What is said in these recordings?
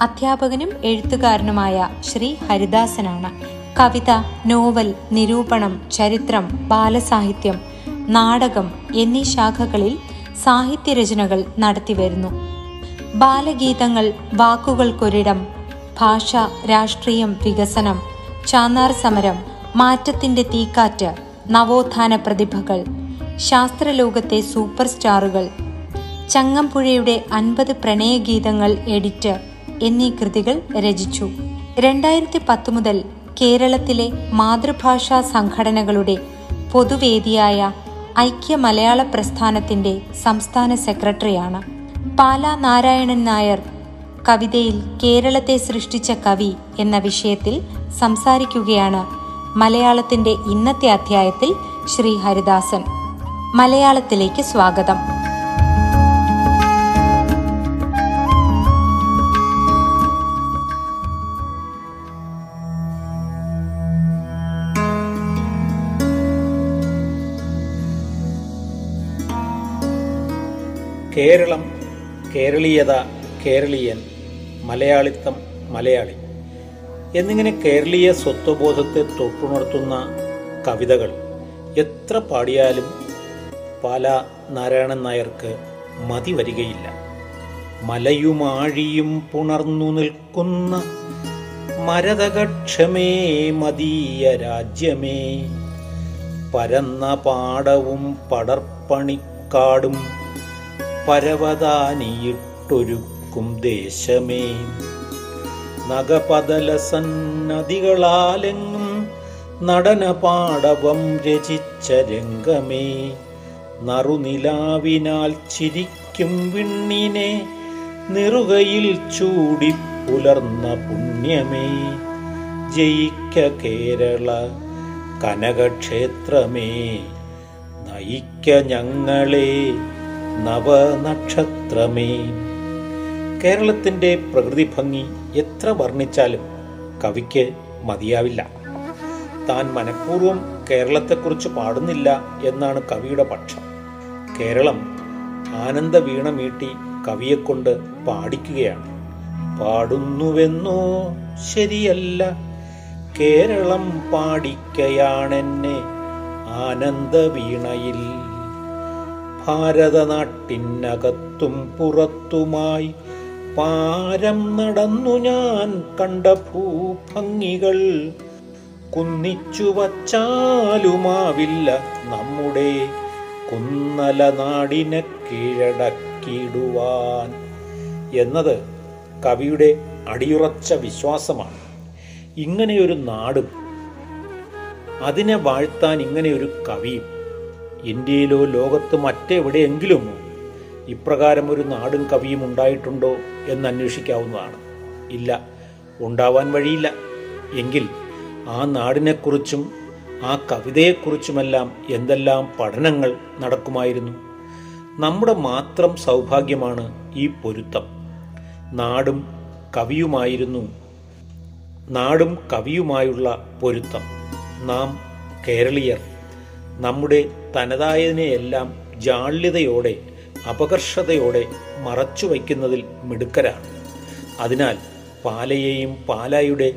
അധ്യാപകനും എഴുത്തുകാരനുമായ ശ്രീ ഹരിദാസനാണ്. കവിത നോവൽ നിരൂപണം ചരിത്രം ബാലസാഹിത്യം നാടകം എന്നീ ശാഖകളിൽ സാഹിത്യരചനകൾ നടത്തിവരുന്നു. ബാലഗീതങ്ങൾ വാക്കുകൾക്കൊരിടം ഭാഷ രാഷ്ട്രീയം വികസനം ചാന്നാർ സമരം മാറ്റത്തിന്റെ തീക്കാറ്റ് നവോത്ഥാന പ്രതിഭകൾ ശാസ്ത്രലോകത്തെ സൂപ്പർ സ്റ്റാറുകൾ ചങ്ങമ്പുഴയുടെ അൻപത് പ്രണയഗീതങ്ങൾ എഡിറ്റ് എന്നീ കൃതികൾ രചിച്ചു. രണ്ടായിരത്തി പത്ത് മുതൽ കേരളത്തിലെ മാതൃഭാഷാ സംഘടനകളുടെ പൊതുവേദിയായ ഐക്യ മലയാള പ്രസ്ഥാനത്തിന്റെ സംസ്ഥാന സെക്രട്ടറിയാണ്. പാല നാരായണൻ നായർ കവിതയിൽ കേരളത്തെ സൃഷ്ടിച്ച കവി എന്ന വിഷയത്തിൽ സംസാരിക്കുകയാണ് മലയാളത്തിന്റെ ഇന്നത്തെ അധ്യായത്തിൽ ശ്രീ ഹരിദാസൻ. മലയാളത്തിലേക്ക് സ്വാഗതം. കേരളം കേരളീയത കേരളീയൻ മലയാളിത്തം മലയാളി എന്നിങ്ങനെ കേരളീയ സ്വത്വബോധത്തെ തൊട്ടുണർത്തുന്ന കവിതകൾ. എത്ര പാടിയാലും പാല നാരായണൻ നായർക്ക് മതി വരികയില്ല. മലയുമാഴിയും പുണർന്നു നിൽക്കുന്ന മരതകക്ഷമേ മതീയ രാജ്യമേ. പരന്ന പാടവും പടർപ്പണിക്കാടും പരവതാനിയിട്ടൊരുക്കും ദേശമേ. നഗപതല സന്നതികളാലെങ്ങും നടനപാടവം രചിച്ച രംഗമേ. നറുനിലാവിനാൽ ചിരിക്കും വിണ്ണിനെ നിറുകയിൽ ചൂടി പുലർന്ന പുണ്യമേ. ജയിക്ക കേരള കനകക്ഷേത്രമേ. നയിക്ക ഞങ്ങളെ നവനക്ഷത്രമേ. കേരളത്തിന്റെ പ്രകൃതി ഭംഗി എത്ര വർണിച്ചാലും കവിക്ക് മതിയാവില്ല. താൻ മനഃപൂർവം കേരളത്തെക്കുറിച്ച് പാടുന്നില്ല എന്നാണ് കവിയുടെ പക്ഷം. കേരളം ആനന്ദ വീണ മീട്ടി കവിയെക്കൊണ്ട് പാടിക്കുകയാണ്. പാടുന്നുവെന്നോ ശരിയല്ല. കേരളം പാടിക്കയാണെന്നെ ആനന്ദ വീണയിൽ ഭാരതനാട്ടിനകത്തും പുറത്തുമായി പാരം നടന്നു ഞാൻ കണ്ട ഭൂഭംഗികൾ കുന്നിച്ചു വച്ചാലുമാവില്ല നമ്മുടെ കുന്നല നാടിനെ കീഴടക്കിയിടുവാൻ എന്നത് കവിയുടെ അടിയുറച്ച വിശ്വാസമാണ്. ഇങ്ങനെയൊരു നാടും അതിനെ വാഴ്ത്താൻ ഇങ്ങനെയൊരു കവിയും ഇന്ത്യയിലോ ലോകത്ത് മറ്റെവിടെയെങ്കിലും ഇപ്രകാരം ഒരു നാടും കവിയും ഉണ്ടായിട്ടുണ്ടോ എന്ന് അന്വേഷിക്കാവുന്നതാണ്. ഇല്ല ഉണ്ടാവാൻ വഴിയില്ല. എങ്കിൽ ആ നാടിനെക്കുറിച്ചും ആ കവിതയെക്കുറിച്ചുമെല്ലാം എന്തെല്ലാം പഠനങ്ങൾ നടക്കുമായിരുന്നു? നമ്മുടെ മാത്രം സൗഭാഗ്യമാണ് ഈ പൊരുത്തം. നാടും കവിയുമായിരുന്നു. നാടും കവിയുമായുള്ള പൊരുത്തം. നാം കേരളീയർ. നമ്മുടെ തനതായതിനെയെല്ലാം ജാള്യതയോടെ അപകർഷതയോടെ മറച്ചു വയ്ക്കുന്നതിൽ മിടുക്കരാണ്. അതിനാൽ പാലയെയും പാലായുടെ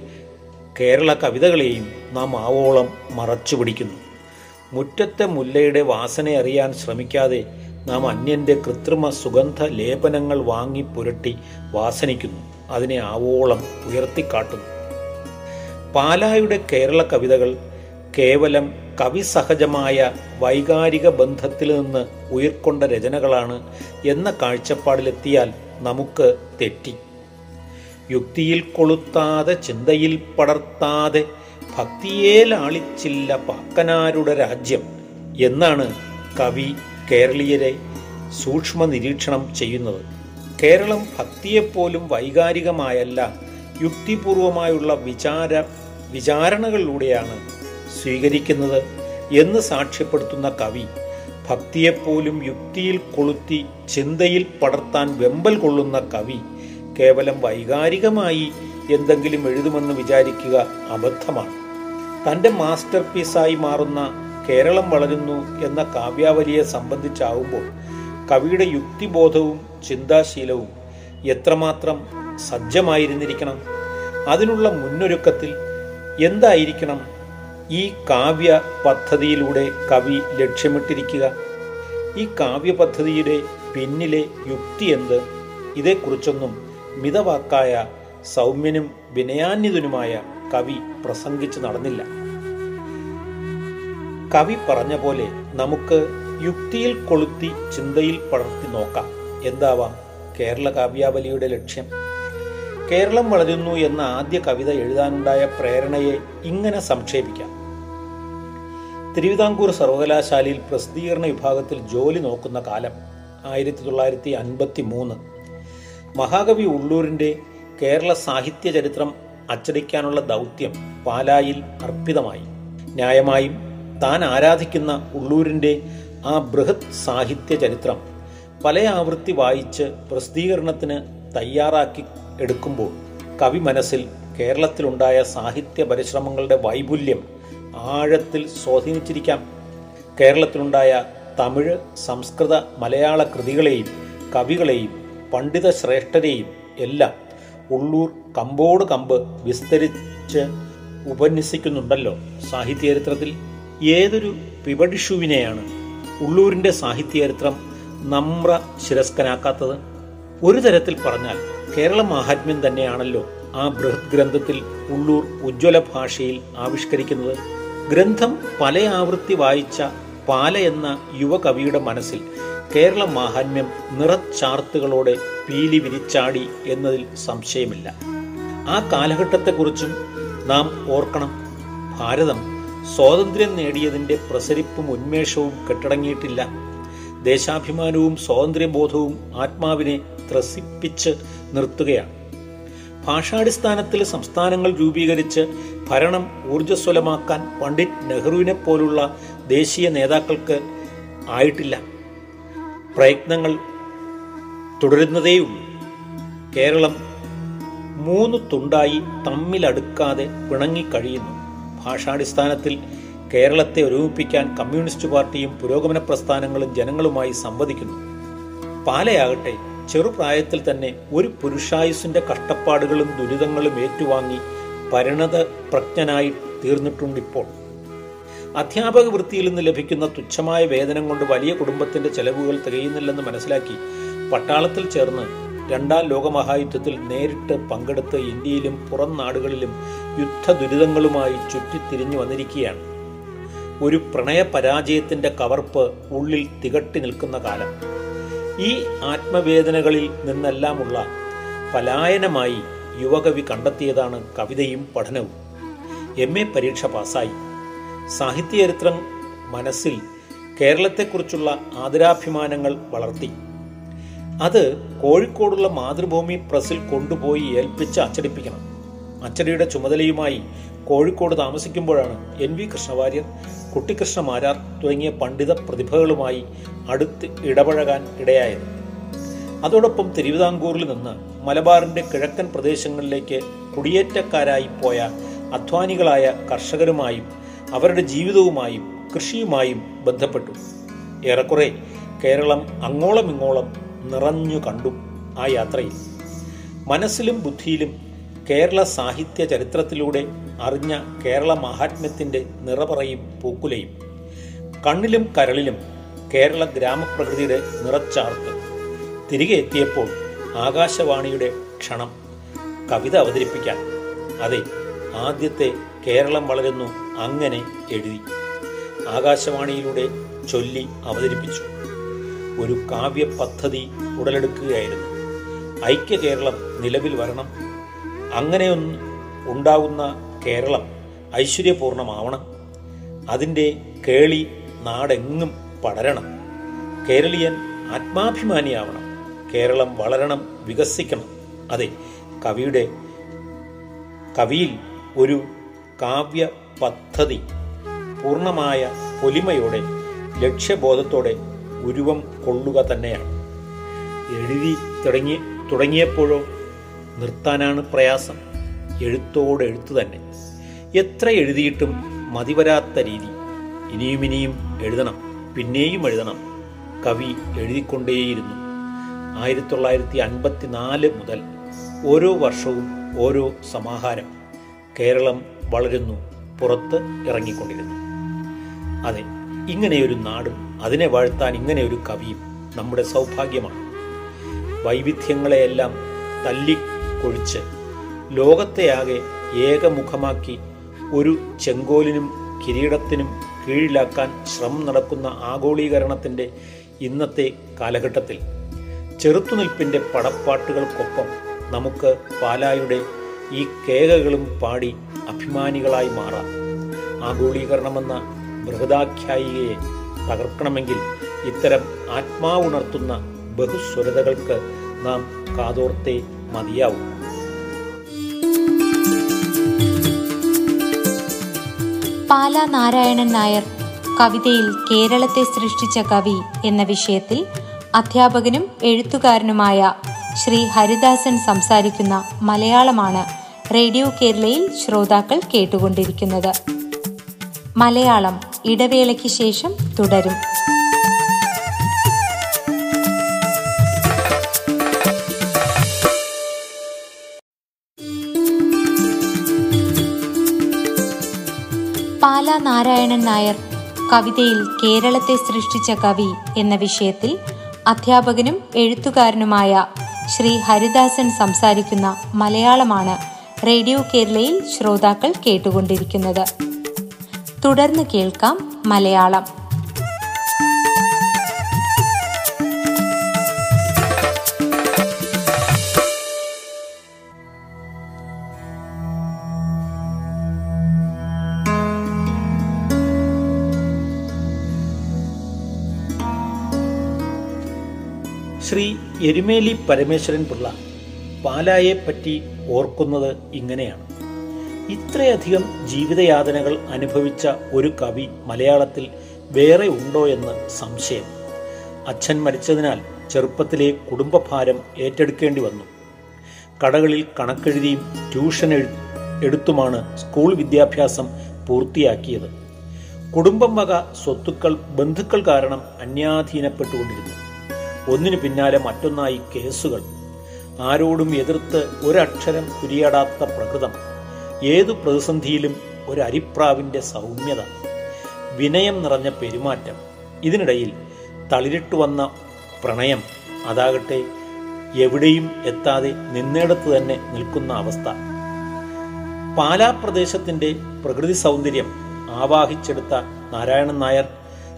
കേരള കവിതകളെയും നാം ആവോളം മറച്ചു പിടിക്കുന്നു മുറ്റത്തെ മുല്ലയുടെ വാസന അറിയാൻ ശ്രമിക്കാതെ നാം അന്യന്റെ കൃത്രിമ സുഗന്ധ ലേപനങ്ങൾ വാങ്ങി പുരട്ടി വാസനിക്കുന്നു. അതിനെ ആവോളം ഉയർത്തിക്കാട്ടുന്നു. പാലായുടെ കേരള കവിതകൾ കേവലം കവിസഹജമായ വൈകാരിക ബന്ധത്തിൽ നിന്ന് ഉയർക്കൊണ്ട രചനകളാണ് എന്ന കാഴ്ചപ്പാടിലെത്തിയാൽ നമുക്ക് തെറ്റി. യുക്തിയിൽ കൊളുത്താതെ ചിന്തയിൽ പടർത്താതെ ഭക്തിയെ ലാളിച്ചില്ല പാക്കനാരുടെ രാജ്യം എന്നാണ് കവി കേരളീയരെ സൂക്ഷ്മ നിരീക്ഷണം ചെയ്യുന്നത്. കേരളം ഭക്തിയെപ്പോലും വൈകാരികമായല്ല യുക്തിപൂർവമായുള്ള വിചാര വിചാരണകളിലൂടെയാണ് സ്വീകരിക്കുന്നത് എന്ന് സാക്ഷ്യപ്പെടുത്തുന്ന കവി ഭക്തിയെപ്പോലും യുക്തിയിൽ കൊളുത്തി ചിന്തയിൽ പടർത്താൻ വെമ്പൽ കൊള്ളുന്ന കവി കേവലം വൈകാരികമായി എന്തെങ്കിലും എഴുതുമെന്ന് വിചാരിക്കുക അബദ്ധമാണ്. തന്റെ മാസ്റ്റർ പീസായി മാറുന്ന കേരളം വളരുന്നു എന്ന കാവ്യാവലിയെ സംബന്ധിച്ചാവുമ്പോൾ കവിയുടെ യുക്തിബോധവും ചിന്താശീലവും എത്രമാത്രം സജ്ജമായിരുന്നിരിക്കണം? അതിനുള്ള മുന്നൊരുക്കത്തിൽ എന്തായിരിക്കണം ഈ കാവ്യ പദ്ധതിയിലൂടെ കവി ലക്ഷ്യമിട്ടിരിക്കുക. ഈ കാവ്യ പദ്ധതിയുടെ പിന്നിലെ യുക്തി എന്ത്? ഇതേക്കുറിച്ചൊന്നും മിതവാക്കായ സൗമ്യനും വിനയാന്യതനുമായ കവി പ്രസംഗിച്ചു നടന്നില്ല. കവി പറഞ്ഞ പോലെ നമുക്ക് യുക്തിയിൽ കൊളുത്തി ചിന്തയിൽ പടർത്തി നോക്കാം. എന്താവാം കേരള കാവ്യാവലിയുടെ ലക്ഷ്യം? കേരളം വളരുന്നു എന്ന ആദ്യ കവിത എഴുതാനുണ്ടായ പ്രേരണയെ ഇങ്ങനെ സംക്ഷേപിക്കാം. തിരുവിതാംകൂർ സർവകലാശാലയിൽ പ്രസിദ്ധീകരണ വിഭാഗത്തിൽ ജോലി നോക്കുന്ന കാലം ആയിരത്തി തൊള്ളായിരത്തി അൻപത്തി മൂന്ന് മഹാകവി ഉള്ളൂരിന്റെ കേരള സാഹിത്യ ചരിത്രം അച്ചടിക്കാനുള്ള ദൗത്യം പാലായിൽ അർപ്പിതമായി. ന്യായമായും താൻ ആരാധിക്കുന്ന ഉള്ളൂരിന്റെ ആ ബൃഹത് സാഹിത്യ ചരിത്രം പല ആവൃത്തി വായിച്ച് പ്രസിദ്ധീകരണത്തിന് തയ്യാറാക്കി എടുക്കുമ്പോൾ കവി മനസ്സിൽ കേരളത്തിലുണ്ടായ സാഹിത്യ പരിശ്രമങ്ങളുടെ വൈപുല്യം ആഴത്തിൽ സ്വാധീനിച്ചിരിക്കാം. കേരളത്തിലുണ്ടായ തമിഴ് സംസ്കൃത മലയാള കൃതികളെയും കവികളെയും പണ്ഡിത ശ്രേഷ്ഠരെയും എല്ലാം ഉള്ളൂർ കമ്പോട് കമ്പ് വിസ്തരിച്ച് ഉപന്യസിക്കുന്നുണ്ടല്ലോ സാഹിത്യചരിത്രത്തിൽ. ഏതൊരു പിപടിഷുവിനെയാണ് ഉള്ളൂരിന്റെ സാഹിത്യചരിത്രം നമ്ര ശിരസ്കനാക്കാത്തത്? ഒരു തരത്തിൽ പറഞ്ഞാൽ കേരള മാഹാത്മ്യം തന്നെയാണല്ലോ ആ ബൃഹത് ഗ്രന്ഥത്തിൽ ഉള്ളൂർ ഉജ്ജ്വല ഭാഷയിൽ ആവിഷ്കരിക്കുന്നത്. ഗ്രന്ഥം പല ആവൃത്തി വായിച്ച പാല എന്ന യുവകവിയുടെ മനസ്സിൽ കേരള മാഹാത്മ്യം നിറച്ചാർത്തുകളോടെ പീലി വിരിച്ചാടി എന്നതിൽ സംശയമില്ല. ആ കാലഘട്ടത്തെക്കുറിച്ചും നാം ഓർക്കണം. ഭാരതം സ്വാതന്ത്ര്യം നേടിയതിന്റെ പ്രസരിപ്പും ഉന്മേഷവും കെട്ടടങ്ങിയിട്ടില്ല. ദേശാഭിമാനവും സ്വാതന്ത്ര്യബോധവും ആത്മാവിനെ ത്രസിപ്പിച്ച് നിർത്തുകയാണ്. ഭാഷാടിസ്ഥാനത്തിൽ സംസ്ഥാനങ്ങൾ രൂപീകരിച്ച് ഭരണം ഊർജസ്വലമാക്കാൻ പണ്ഡിറ്റ് നെഹ്റുവിനെ പോലുള്ള ദേശീയ നേതാക്കൾക്ക് ആയിട്ടില്ല. പ്രയത്നങ്ങൾ തുടരുന്നതേയുള്ളൂ. കേരളം മൂന്ന് തുണ്ടായി തമ്മിലടുക്കാതെ പിണങ്ങിക്കഴിയുന്നു ഭാഷാടിസ്ഥാനത്തിൽ കേരളത്തെ ഒരുമിപ്പിക്കാൻ കമ്മ്യൂണിസ്റ്റ് പാർട്ടിയും പുരോഗമന പ്രസ്ഥാനങ്ങളും ജനങ്ങളുമായി സംവദിക്കുന്നു. പാലയാകട്ടെ ചെറുപ്രായത്തിൽ തന്നെ ഒരു പുരുഷായുസിന്റെ കഷ്ടപ്പാടുകളും ദുരിതങ്ങളും ഏറ്റുവാങ്ങി പരിണത പ്രജ്ഞനായി തീർന്നിട്ടുണ്ടിപ്പോൾ. അധ്യാപക വൃത്തിയിൽ നിന്ന് ലഭിക്കുന്ന തുച്ഛമായ വേതനം കൊണ്ട് വലിയ കുടുംബത്തിന്റെ ചെലവുകൾ തികയുന്നില്ലെന്ന് മനസ്സിലാക്കി പട്ടാളത്തിൽ ചേർന്ന് രണ്ടാം ലോകമഹായുദ്ധത്തിൽ നേരിട്ട് പങ്കെടുത്ത് ഇന്ത്യയിലും പുറം നാടുകളിലും യുദ്ധ ദുരിതങ്ങളുമായി ചുറ്റിത്തിരിഞ്ഞു വന്നിരിക്കുകയാണ്. ഒരു പ്രണയ പരാജയത്തിന്റെ കവർപ്പ് ഉള്ളിൽ തികട്ടി നിൽക്കുന്ന കാലം. ഈ ആത്മവേദനകളിൽ നിന്നെല്ലാമുള്ള പലായനമായി യുവകവി കണ്ടെത്തിയതാണ് കവിതയും പഠനവും. എം എ പരീക്ഷ പാസ്സായി. സാഹിത്യചരിത്രം മനസ്സിൽ കേരളത്തെക്കുറിച്ചുള്ള ആദരാഭിമാനങ്ങൾ വളർത്തി. അത് കോഴിക്കോടുള്ള മാതൃഭൂമി പ്രസിൽ കൊണ്ടുപോയി ഏൽപ്പിച്ച് അച്ചടിപ്പിക്കണം. അച്ചടിയുടെ ചുമതലയുമായി കോഴിക്കോട് താമസിക്കുമ്പോഴാണ് എൻ വി കൃഷ്ണവാര്യർ കുട്ടിക്കൃഷ്ണ മാരാർ തുടങ്ങിയ പണ്ഡിത പ്രതിഭകളുമായി അടുത്ത് ഇടപഴകാൻ ഇടയായത്. അതോടൊപ്പം തിരുവിതാംകൂറിൽ നിന്ന് മലബാറിന്റെ കിഴക്കൻ പ്രദേശങ്ങളിലേക്ക് കുടിയേറ്റക്കാരായി പോയ അധ്വാനികളായ കർഷകരുമായും അവരുടെ ജീവിതവുമായും കൃഷിയുമായും ബന്ധപ്പെട്ടു. ഏറെക്കുറെ കേരളം അങ്ങോളം ഇങ്ങോളം നിറഞ്ഞു കണ്ടു ആ യാത്രയിൽ. മനസ്സിലും ബുദ്ധിയിലും കേരള സാഹിത്യ ചരിത്രത്തിലൂടെ അറിഞ്ഞ കേരള മഹാത്മ്യത്തിന്റെ നിറപറയും പൂക്കുലയും. കണ്ണിലും കരളിലും കേരള ഗ്രാമപ്രകൃതിയുടെ നിറച്ചാർത്ത്. തിരികെ എത്തിയപ്പോൾ ആകാശവാണിയുടെ ക്ഷണം കവിത അവതരിപ്പിക്കാൻ. അതെ ആദ്യത്തെ കേരളം വളരുന്നു അങ്ങനെ എഴുതി. ആകാശവാണിയിലൂടെ ചൊല്ലി അവതരിപ്പിച്ചു. ഒരു കാവ്യ പദ്ധതി ഉടലെടുക്കുകയായിരുന്നു. ഐക്യ കേരളം നിലവിൽ വരണം. അങ്ങനെയൊന്നും ഉണ്ടാകുന്ന കേരളം ഐശ്വര്യപൂർണമാവണം. അതിന്റെ കേളി നാടെങ്ങും പടരണം. കേരളീയൻ ആത്മാഭിമാനിയാവണം. കേരളം വളരണം വികസിക്കണം. അതെ കവിയുടെ കവിയിൽ ഒരു കാവ്യ പദ്ധതി പൂർണമായ പൊലിമയോടെ ലക്ഷ്യബോധത്തോടെ ഉരുവം കൊള്ളുക തന്നെയാണ്. എഴുതി തുടങ്ങി തുടങ്ങിയപ്പോഴോ നിർത്താനാണ് പ്രയാസം. എഴുത്തോടെ എഴുത്തു തന്നെ. എത്ര എഴുതിയിട്ടും മതിവരാത്ത രീതി. ഇനിയും ഇനിയും എഴുതണം പിന്നെയും എഴുതണം. കവി എഴുതിക്കൊണ്ടേയിരുന്നു. ആയിരത്തി തൊള്ളായിരത്തി അൻപത്തിനാല് മുതൽ ഓരോ വർഷവും ഓരോ സമാഹാരം കേരളം വളരുന്നു പുറത്ത് ഇറങ്ങിക്കൊണ്ടിരുന്നു. അതെ ഇങ്ങനെയൊരു നാടും അതിനെ വാഴ്ത്താൻ ഇങ്ങനെയൊരു കവിയും നമ്മുടെ സൗഭാഗ്യമാണ്. വൈവിധ്യങ്ങളെയെല്ലാം തല്ലിക്കൊഴിച്ച് ലോകത്തെയാകെ ഏകമുഖമാക്കി ഒരു ചെങ്കോലിനും കിരീടത്തിനും കീഴിലാക്കാൻ ശ്രമം നടക്കുന്ന ആഗോളീകരണത്തിന്റെ ഇന്നത്തെ കാലഘട്ടത്തിൽ ചെറുത്തുനിൽപ്പിന്റെ പടപ്പാട്ടുകൾക്കൊപ്പം നമുക്ക് പാലായുടെ ഈ കേകകളും പാടി അഭിമാനികളായി മാറാം. ആഗോളീകരണമെന്ന ബൃഹദാഖ്യായികയെ തകർക്കണമെങ്കിൽ ഇത്തരം ആത്മാവുണർത്തുന്ന ബഹുസ്വരതകൾക്ക് നാം കാതോർത്തേ മതിയാവും. പാല നാരായണൻ നായർ കവിതയിൽ കേരളത്തെ സൃഷ്ടിച്ച കവി എന്ന വിഷയത്തിൽ അധ്യാപകനും എഴുത്തുകാരനുമായ ശ്രീ ഹരിദാസൻ സംസാരിക്കുന്ന മലയാളമാണ് റേഡിയോ കേരളയിൽ ശ്രോതാക്കൾ കേട്ടുകൊണ്ടിരിക്കുന്നത്. മലയാളം ഇടവേളയ്ക്ക് ശേഷം തുടരും. പാല നാരായണൻ നായർ കവിതയിൽ കേരളത്തെ സൃഷ്ടിച്ച കവി എന്ന വിഷയത്തിൽ അധ്യാപകനും എഴുത്തുകാരനുമായ ശ്രീ ഹരിദാസൻ സംസാരിക്കുന്ന മലയാളമാണ് റേഡിയോ കേരളയിൽ ശ്രോതാക്കൾ കേട്ടുകൊണ്ടിരിക്കുന്നത്. തുടർന്ന് കേൾക്കാം മലയാളം. ശ്രീ എരുമേലി പരമേശ്വരൻ പിള്ള പാലായെ പറ്റി ഓർക്കുന്നത് ഇങ്ങനെയാണ്. ഇത്രയധികം ജീവിതയാതനകൾ അനുഭവിച്ച ഒരു കവി മലയാളത്തിൽ വേറെ ഉണ്ടോ എന്ന് സംശയം. അച്ഛൻ മരിച്ചതിനാൽ ചെറുപ്പത്തിലെ കുടുംബഭാരം ഏറ്റെടുക്കേണ്ടി വന്നു. കടകളിൽ കണക്കെഴുതിയും ട്യൂഷൻ എടുത്തുമാണ് സ്കൂൾ വിദ്യാഭ്യാസം പൂർത്തിയാക്കിയത്. കുടുംബം വക സ്വത്തുക്കൾ ബന്ധുക്കൾ കാരണം അന്യാധീനപ്പെട്ടുകൊണ്ടിരുന്നു. ഒന്നിനു പിന്നാലെ മറ്റൊന്നായി കേസുകൾ. ആരോടും എതിർത്ത് ഒരക്ഷരം കുരിയാടാത്ത പ്രകൃതം. ഏതു പ്രതിസന്ധിയിലും ഒരു അരിപ്രാവിന്റെ സൗമ്യത. വിനയം നിറഞ്ഞ പെരുമാറ്റം. ഇതിനിടയിൽ തളിരിട്ടു വന്ന പ്രണയം. അതാകട്ടെ എവിടെയും എത്താതെ നിന്നിടത്ത് തന്നെ നിൽക്കുന്ന അവസ്ഥ. പാലാ പ്രദേശത്തിന്റെ പ്രകൃതി സൗന്ദര്യം ആവാഹിച്ചെടുത്ത നാരായണൻ നായർ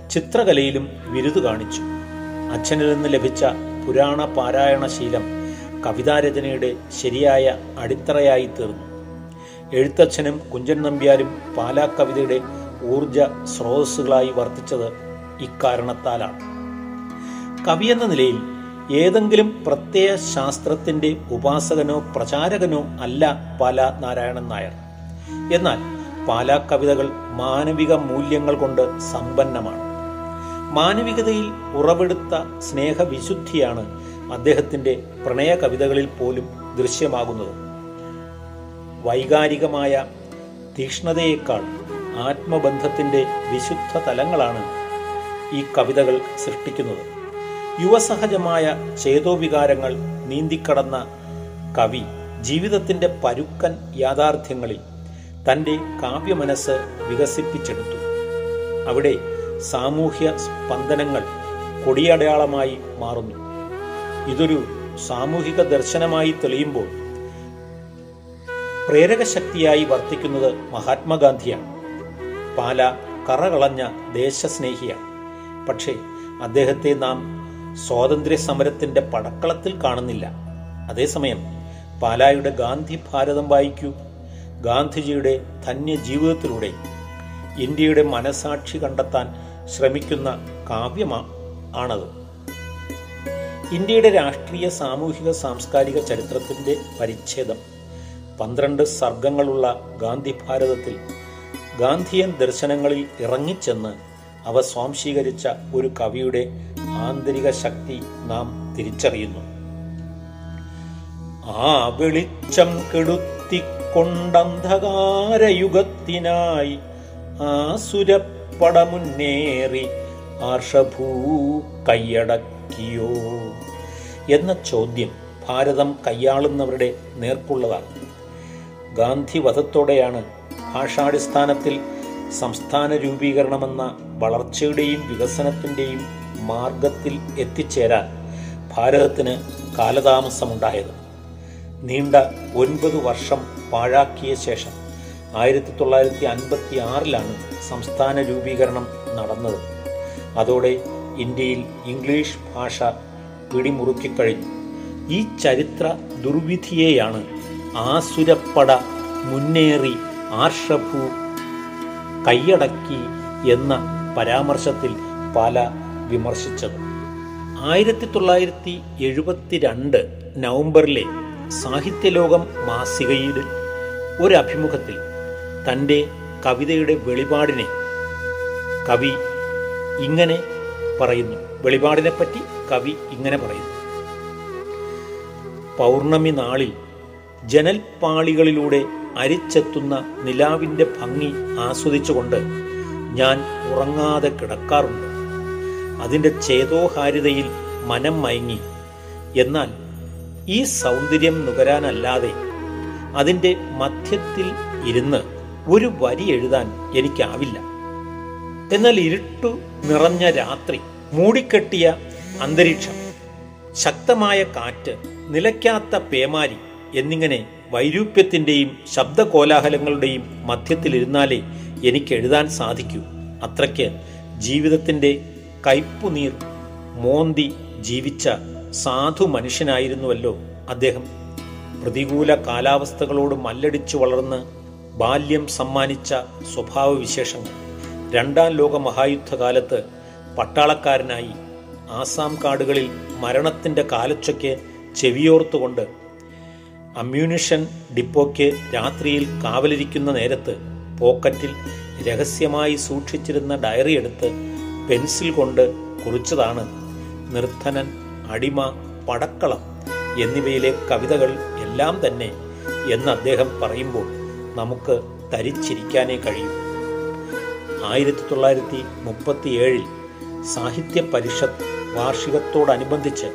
ചിത്രകലയിലും വിരുദ് കാണിച്ചു. അച്ഛനിൽ നിന്ന് ലഭിച്ച പുരാണ പാരായണ ശീലം കവിതാരചനയുടെ ശരിയായ അടിത്തറയായി തീർന്നു. എഴുത്തച്ഛനും കുഞ്ചൻ നമ്പ്യാരും പാലാ കവിതയുടെ ഊർജ സ്രോതസ്സുകളായി വർത്തിച്ചത് ഇക്കാരണത്താലാണ്. കവി എന്ന നിലയിൽ ഏതെങ്കിലും പ്രത്യയ ശാസ്ത്രത്തിന്റെ ഉപാസകനോ പ്രചാരകനോ അല്ല പാല നാരായണൻ നായർ. എന്നാൽ പാലാ കവിതകൾ മാനവിക മൂല്യങ്ങൾ കൊണ്ട് സമ്പന്നമാണ്. മാനവികതയിൽ ഉറവെടുത്ത സ്നേഹവിശുദ്ധിയാണ് അദ്ദേഹത്തിന്റെ പ്രണയ കവിതകളിൽ പോലും ദൃശ്യമാകുന്നത്. വൈകാരികമായ തീക്ഷ്ണതയേക്കാൾ ആത്മബന്ധത്തിന്റെ വിശുദ്ധ തലങ്ങളാണ് ഈ കവിതകൾ സൃഷ്ടിക്കുന്നത്. യുവസഹജമായ ചേതോവികാരങ്ങൾ നീന്തിക്കടന്ന കവി ജീവിതത്തിന്റെ പരുക്കൻ യാഥാർത്ഥ്യങ്ങളിൽ തന്റെ കാവ്യമനസ് വികസിപ്പിച്ചെടുത്തു. അവിടെ സാമൂഹ്യ സ്പന്ദനങ്ങൾ കൊടിയടയാളമായി മാറുന്നു. ഇതൊരു സാമൂഹിക ദർശനമായി തെളിയുമ്പോൾ പ്രേരക ശക്തിയായി വർത്തിക്കുന്നത് മഹാത്മാഗാന്ധിയാണ്. പാല കറകളഞ്ഞ ദേശസ്നേഹിയാണ്. പക്ഷേ അദ്ദേഹത്തെ നാം സ്വാതന്ത്ര്യ സമരത്തിന്റെ പടക്കളത്തിൽ കാണുന്നില്ല. അതേസമയം പാലായുടെ ഗാന്ധി ഭാരതം വായിക്കൂ. ഗാന്ധിജിയുടെ ധന്യ ജീവിതത്തിലൂടെ ഇന്ത്യയുടെ മനസാക്ഷി കണ്ടെത്താൻ ശ്രമിക്കുന്ന കാവ്യമാ ആണത്. ഇന്ത്യയുടെ രാഷ്ട്രീയ സാമൂഹിക സാംസ്കാരിക ചരിത്രത്തിന്റെ പരിച്ഛേദം. പന്ത്രണ്ട് സർഗങ്ങളുള്ള ഗാന്ധി ഭാരതത്തിൽ ഗാന്ധിയൻ ദർശനങ്ങളിൽ ഇറങ്ങിച്ചെന്ന് അവ സ്വാംശീകരിച്ച ഒരു കവിയുടെ ആന്തരിക ശക്തി നാം തിരിച്ചറിയുന്നു. ആ വെളിച്ചം കെടുത്തിക്കൊണ്ടന്ധകാരയുഗത്തിനായി ആ ആസുരപ്പട മുന്നേറി ആർഷഭൂ കൈയടക്കിയോ എന്ന ചോദ്യം ഭാരതം കൈയാളുന്നവരുടെ നേർക്കുള്ളതാണ്. ഗാന്ധി വധത്തോടെയാണ് ഭാഷാടിസ്ഥാനത്തിൽ സംസ്ഥാന രൂപീകരണമെന്ന വളർച്ചയുടെയും വികസനത്തിന്റെയും മാർഗത്തിൽ എത്തിച്ചേരാൻ ഭാരതത്തിന് കാലതാമസമുണ്ടായത്. നീണ്ട ഒൻപത് വർഷം പാഴാക്കിയ ശേഷം ആയിരത്തി തൊള്ളായിരത്തി അൻപത്തി ആറിലാണ് സംസ്ഥാന രൂപീകരണം നടന്നത്. അതോടെ ഇന്ത്യയിൽ ഇംഗ്ലീഷ് ഭാഷ പിടിമുറുക്കിക്കഴിഞ്ഞു. ഈ ചരിത്ര ദുർവിധിയെയാണ് ആസുരപ്പട മുന്നേറി ആർഷഭൂ കൈയടക്കി എന്ന പരാമർശത്തിൽ പല വിമർശിച്ചത്. ആയിരത്തി തൊള്ളായിരത്തി എഴുപത്തിരണ്ട് നവംബറിലെ സാഹിത്യലോകം മാസികയിൽ ഒരഭിമുഖത്തിൽ തന്റെ കവിതയുടെ വെളിപാടിനെ കവി ഇങ്ങനെ പറയുന്നു. വെളിപാടിനെപ്പറ്റി കവി ഇങ്ങനെ പറയുന്നു. പൗർണമി നാളിൽ ജനൽപ്പാളികളിലൂടെ അരിച്ചെത്തുന്ന നിലാവിന്റെ ഭംഗി ആസ്വദിച്ചുകൊണ്ട് ഞാൻ ഉറങ്ങാതെ കിടക്കാറുണ്ട്. അതിന്റെ ചേതോഹാരിതയിൽ മനം മയങ്ങി. എന്നാൽ ഈ സൗന്ദര്യം നുകരാനല്ലാതെ അതിന്റെ മധ്യത്തിൽ ഇരുന്ന് ഒരു വരി എഴുതാൻ എനിക്കാവില്ല. എന്നാൽ ഇരുട്ടു നിറഞ്ഞ രാത്രി മൂടിക്കെട്ടിയ അന്തരീക്ഷം ശക്തമായ കാറ്റ് നിലയ്ക്കാത്ത പേമാരി എന്നിങ്ങനെ വൈരൂപ്യത്തിന്റെയും ശബ്ദകോലാഹലങ്ങളുടെയും മധ്യത്തിലിരുന്നാലേ എനിക്ക് എഴുതാൻ സാധിക്കൂ. അത്രയ്ക്ക് ജീവിതത്തിന്റെ കയ്പുനീർ മോന്തി ജീവിച്ച സാധു മനുഷ്യനായിരുന്നുവല്ലോ അദ്ദേഹം. പ്രതികൂല കാലാവസ്ഥകളോട് മല്ലടിച്ചു വളർന്ന് ബാല്യം സമ്മാനിച്ച സ്വഭാവവിശേഷങ്ങൾ. രണ്ടാം ലോക മഹായുദ്ധകാലത്ത് പട്ടാളക്കാരനായി ആസാം കാടുകളിൽ മരണത്തിന്റെ കാലച്ചയ്ക്ക് ചെവിയോർത്തുകൊണ്ട് അമ്മ്യൂണിഷൻ ഡിപ്പോയ്ക്ക് രാത്രിയിൽ കാവലിരിക്കുന്ന നേരത്ത് പോക്കറ്റിൽ രഹസ്യമായി സൂക്ഷിച്ചിരുന്ന ഡയറി എടുത്ത് പെൻസിൽ കൊണ്ട് കുറിച്ചതാണ് നിർധനൻ അടിമ പടക്കളം എന്നിവയിലെ കവിതകൾ എല്ലാം തന്നെ എന്ന് അദ്ദേഹം പറയുമ്പോൾ നമുക്ക് തരിച്ചിരിക്കാനേ കഴിയൂ. ആയിരത്തി തൊള്ളായിരത്തി മുപ്പത്തി ഏഴിൽ സാഹിത്യ പരിഷത്ത് വാർഷികത്തോടനുബന്ധിച്ച്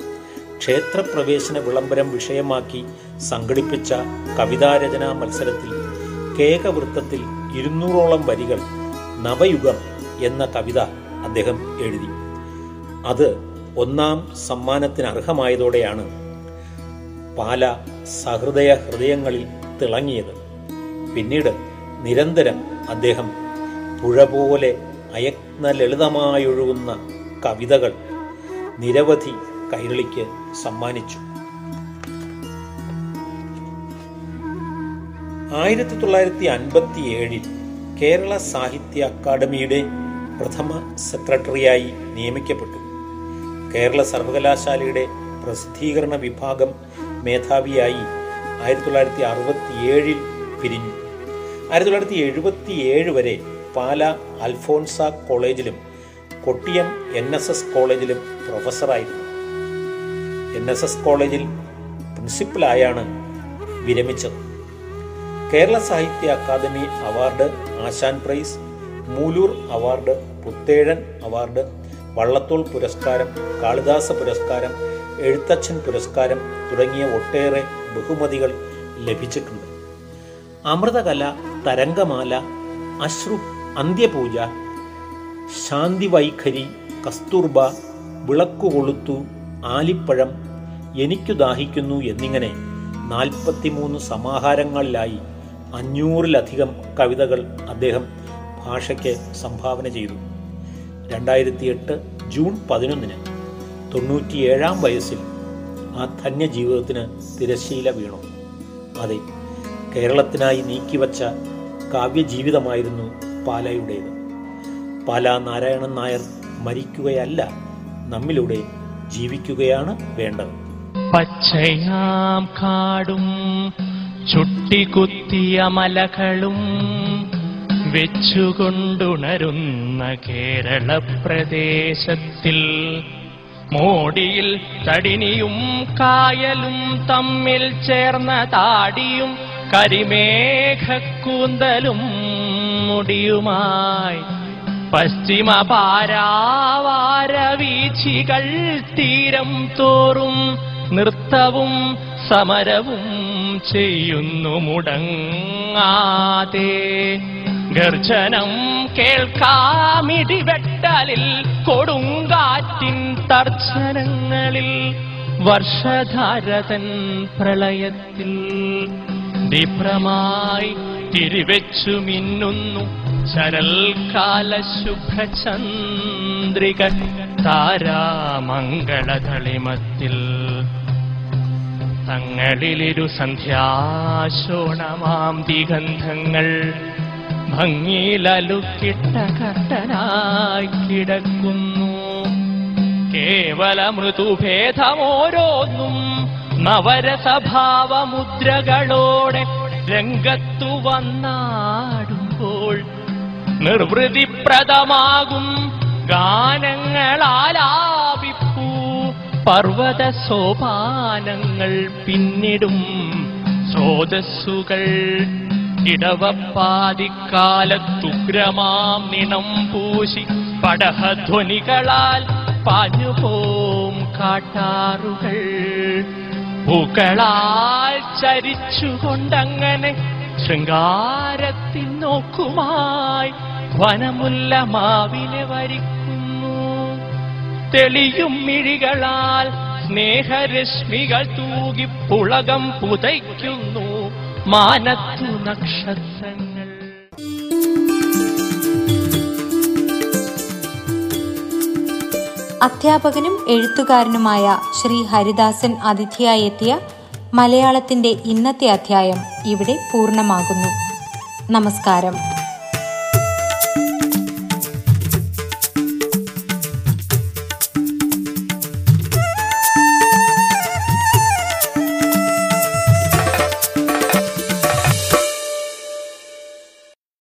ക്ഷേത്രപ്രവേശന വിളംബരം വിഷയമാക്കി സംഘടിപ്പിച്ച കവിതാരചനാ മത്സരത്തിൽ കേകവൃത്തത്തിൽ ഇരുന്നൂറോളം വരികൾ നവയുഗം എന്ന കവിത അദ്ദേഹം എഴുതി. അത് ഒന്നാം സമ്മാനത്തിന് അർഹമായതോടെയാണ് പാല സഹൃദയ ഹൃദയങ്ങളിൽ തിളങ്ങിയത്. പിന്നീട് നിരന്തരം അദ്ദേഹം പുഴ പോലെ അയത്ന ലളിതമായൊഴുകുന്ന കവിതകൾ നിരവധി കൈരളിക്ക് സമ്മാനിച്ചു. ആയിരത്തി തൊള്ളായിരത്തി അൻപത്തി ഏഴിൽ കേരള സാഹിത്യ അക്കാദമിയുടെ പ്രഥമ സെക്രട്ടറിയായി നിയമിക്കപ്പെട്ടു. കേരള സർവകലാശാലയുടെ പ്രസിദ്ധീകരണ വിഭാഗം മേധാവിയായി ആയിരത്തി തൊള്ളായിരത്തി അറുപത്തി ഏഴിൽ പിരിഞ്ഞു. ആയിരത്തി തൊള്ളായിരത്തി എഴുപത്തി ഏഴ് വരെ പാല അൽഫോൺസ കോളേജിലും കൊട്ടിയം എൻ എസ് എസ് കോളേജിലും പ്രൊഫസറായിരുന്നു. എൻ എസ് എസ് കോളേജിൽ പ്രിൻസിപ്പലായാണ് വിരമിച്ചത്. Kerala Sahitya Akademi award Asan prize Moolur award Puthezhan award Vallathol പുരസ്കാരം കാളിദാസ പുരസ്കാരം എഴുത്തച്ഛൻ പുരസ്കാരം തുടങ്ങിയ ഒട്ടേറെ ബഹുമതികൾ ലഭിച്ചിട്ടുണ്ട്. അമൃതകല തരംഗമാല അശ്രു അന്ത്യപൂജ ശാന്തിവൈഖരി കസ്തൂർബ വിളക്കുകൊളുത്തു ആലിപ്പഴം എനിക്കു ദാഹിക്കുന്നു എന്നിങ്ങനെ നാൽപ്പത്തിമൂന്ന് സമാഹാരങ്ങളിലായി അഞ്ഞൂറിലധികം കവിതകൾ അദ്ദേഹം ഭാഷയ്ക്ക് സംഭാവന ചെയ്തു. രണ്ടായിരത്തി എട്ട് ജൂൺ പതിനൊന്നിന് തൊണ്ണൂറ്റിയേഴാം വയസ്സിൽ ആ ധന്യ ജീവിതത്തിന് തിരശീല വീണു. അതെ കേരളത്തിനായി നീക്കിവച്ച കാവ്യജീവിതമായിരുന്നു പാലയുടേത്. പാല നാരായണൻ നായർ മരിക്കുകയല്ല നമ്മിലൂടെ ജീവിക്കുകയാണ് വേണ്ടത്. പച്ചയാം കാടും ചുട്ടികുത്തിയ മലകളും വെച്ചുകൊണ്ടുണരുന്ന കേരള പ്രദേശത്തിൽ മോടിയിൽ തടിനിയും കായലും തമ്മിൽ ചേർന്ന താടിയും കരിമേഘക്കൂന്തലും മുടിയുമായി പശ്ചിമ പാരാവാര വീച്ചികൾ തീരം തോറും നൃത്തവും സമരവും ചെയ്യുന്നു മുടങ്ങാതെ. ഗർജനം കേൾക്കാമിടിവെട്ടലിൽ കൊടുങ്കാറ്റിൻ തർജനങ്ങളിൽ വർഷധാരതൻ പ്രളയത്തിൽ ദിപ്രമായി തിരിവെച്ചു മിന്നുന്നു. ശരൽക്കാല ശുഭചന്ദ്രിക താരാമംഗളതളിമത്തിൽ തങ്ങളിലിരു സന്ധ്യാശോണമാം ദിഗന്ധങ്ങൾ ഭംഗിയിലലുക്കിട്ട കട്ടനായി കിടക്കുന്നു. കേവല മൃദുഭേദമോരോന്നും നവരസഭാവമുദ്രകളോടെ രംഗത്തു വന്നാടുമ്പോൾ നിർവൃതിപ്രദമാകും ഗാനങ്ങളാലാപിപ്പൂ. പർവത സോപാനങ്ങൾ പിന്നിടും സ്രോതസ്സുകൾ. ഇടവപ്പാതിക്കാലത്തുഗ്രമാം നിണം പൂശി പടഹധ്വനികളാൽ പാഞ്ഞുപോം കാട്ടാറുകൾ. പൂക്കളാൽ ചരിച്ചുകൊണ്ടങ്ങനെ ശൃംഗാരത്തിൽ നോക്കുമായി വനമുല്ല മാവിനെ വരിക്കുന്നു. തെളിയും മിഴികളാൽ സ്നേഹരശ്മികൾ തൂകി പുളകം പുതയ്ക്കുന്നു. മാനത്തു നക്ഷത്രങ്ങൾ അധ്യാപകനും എഴുത്തുകാരനുമായ ശ്രീ ഹരിദാസൻ അതിഥിയായി എത്തിയ മലയാളത്തിന്റെ ഇന്നത്തെ അധ്യായം ഇവിടെ പൂർണമാകുന്നു. നമസ്കാരം.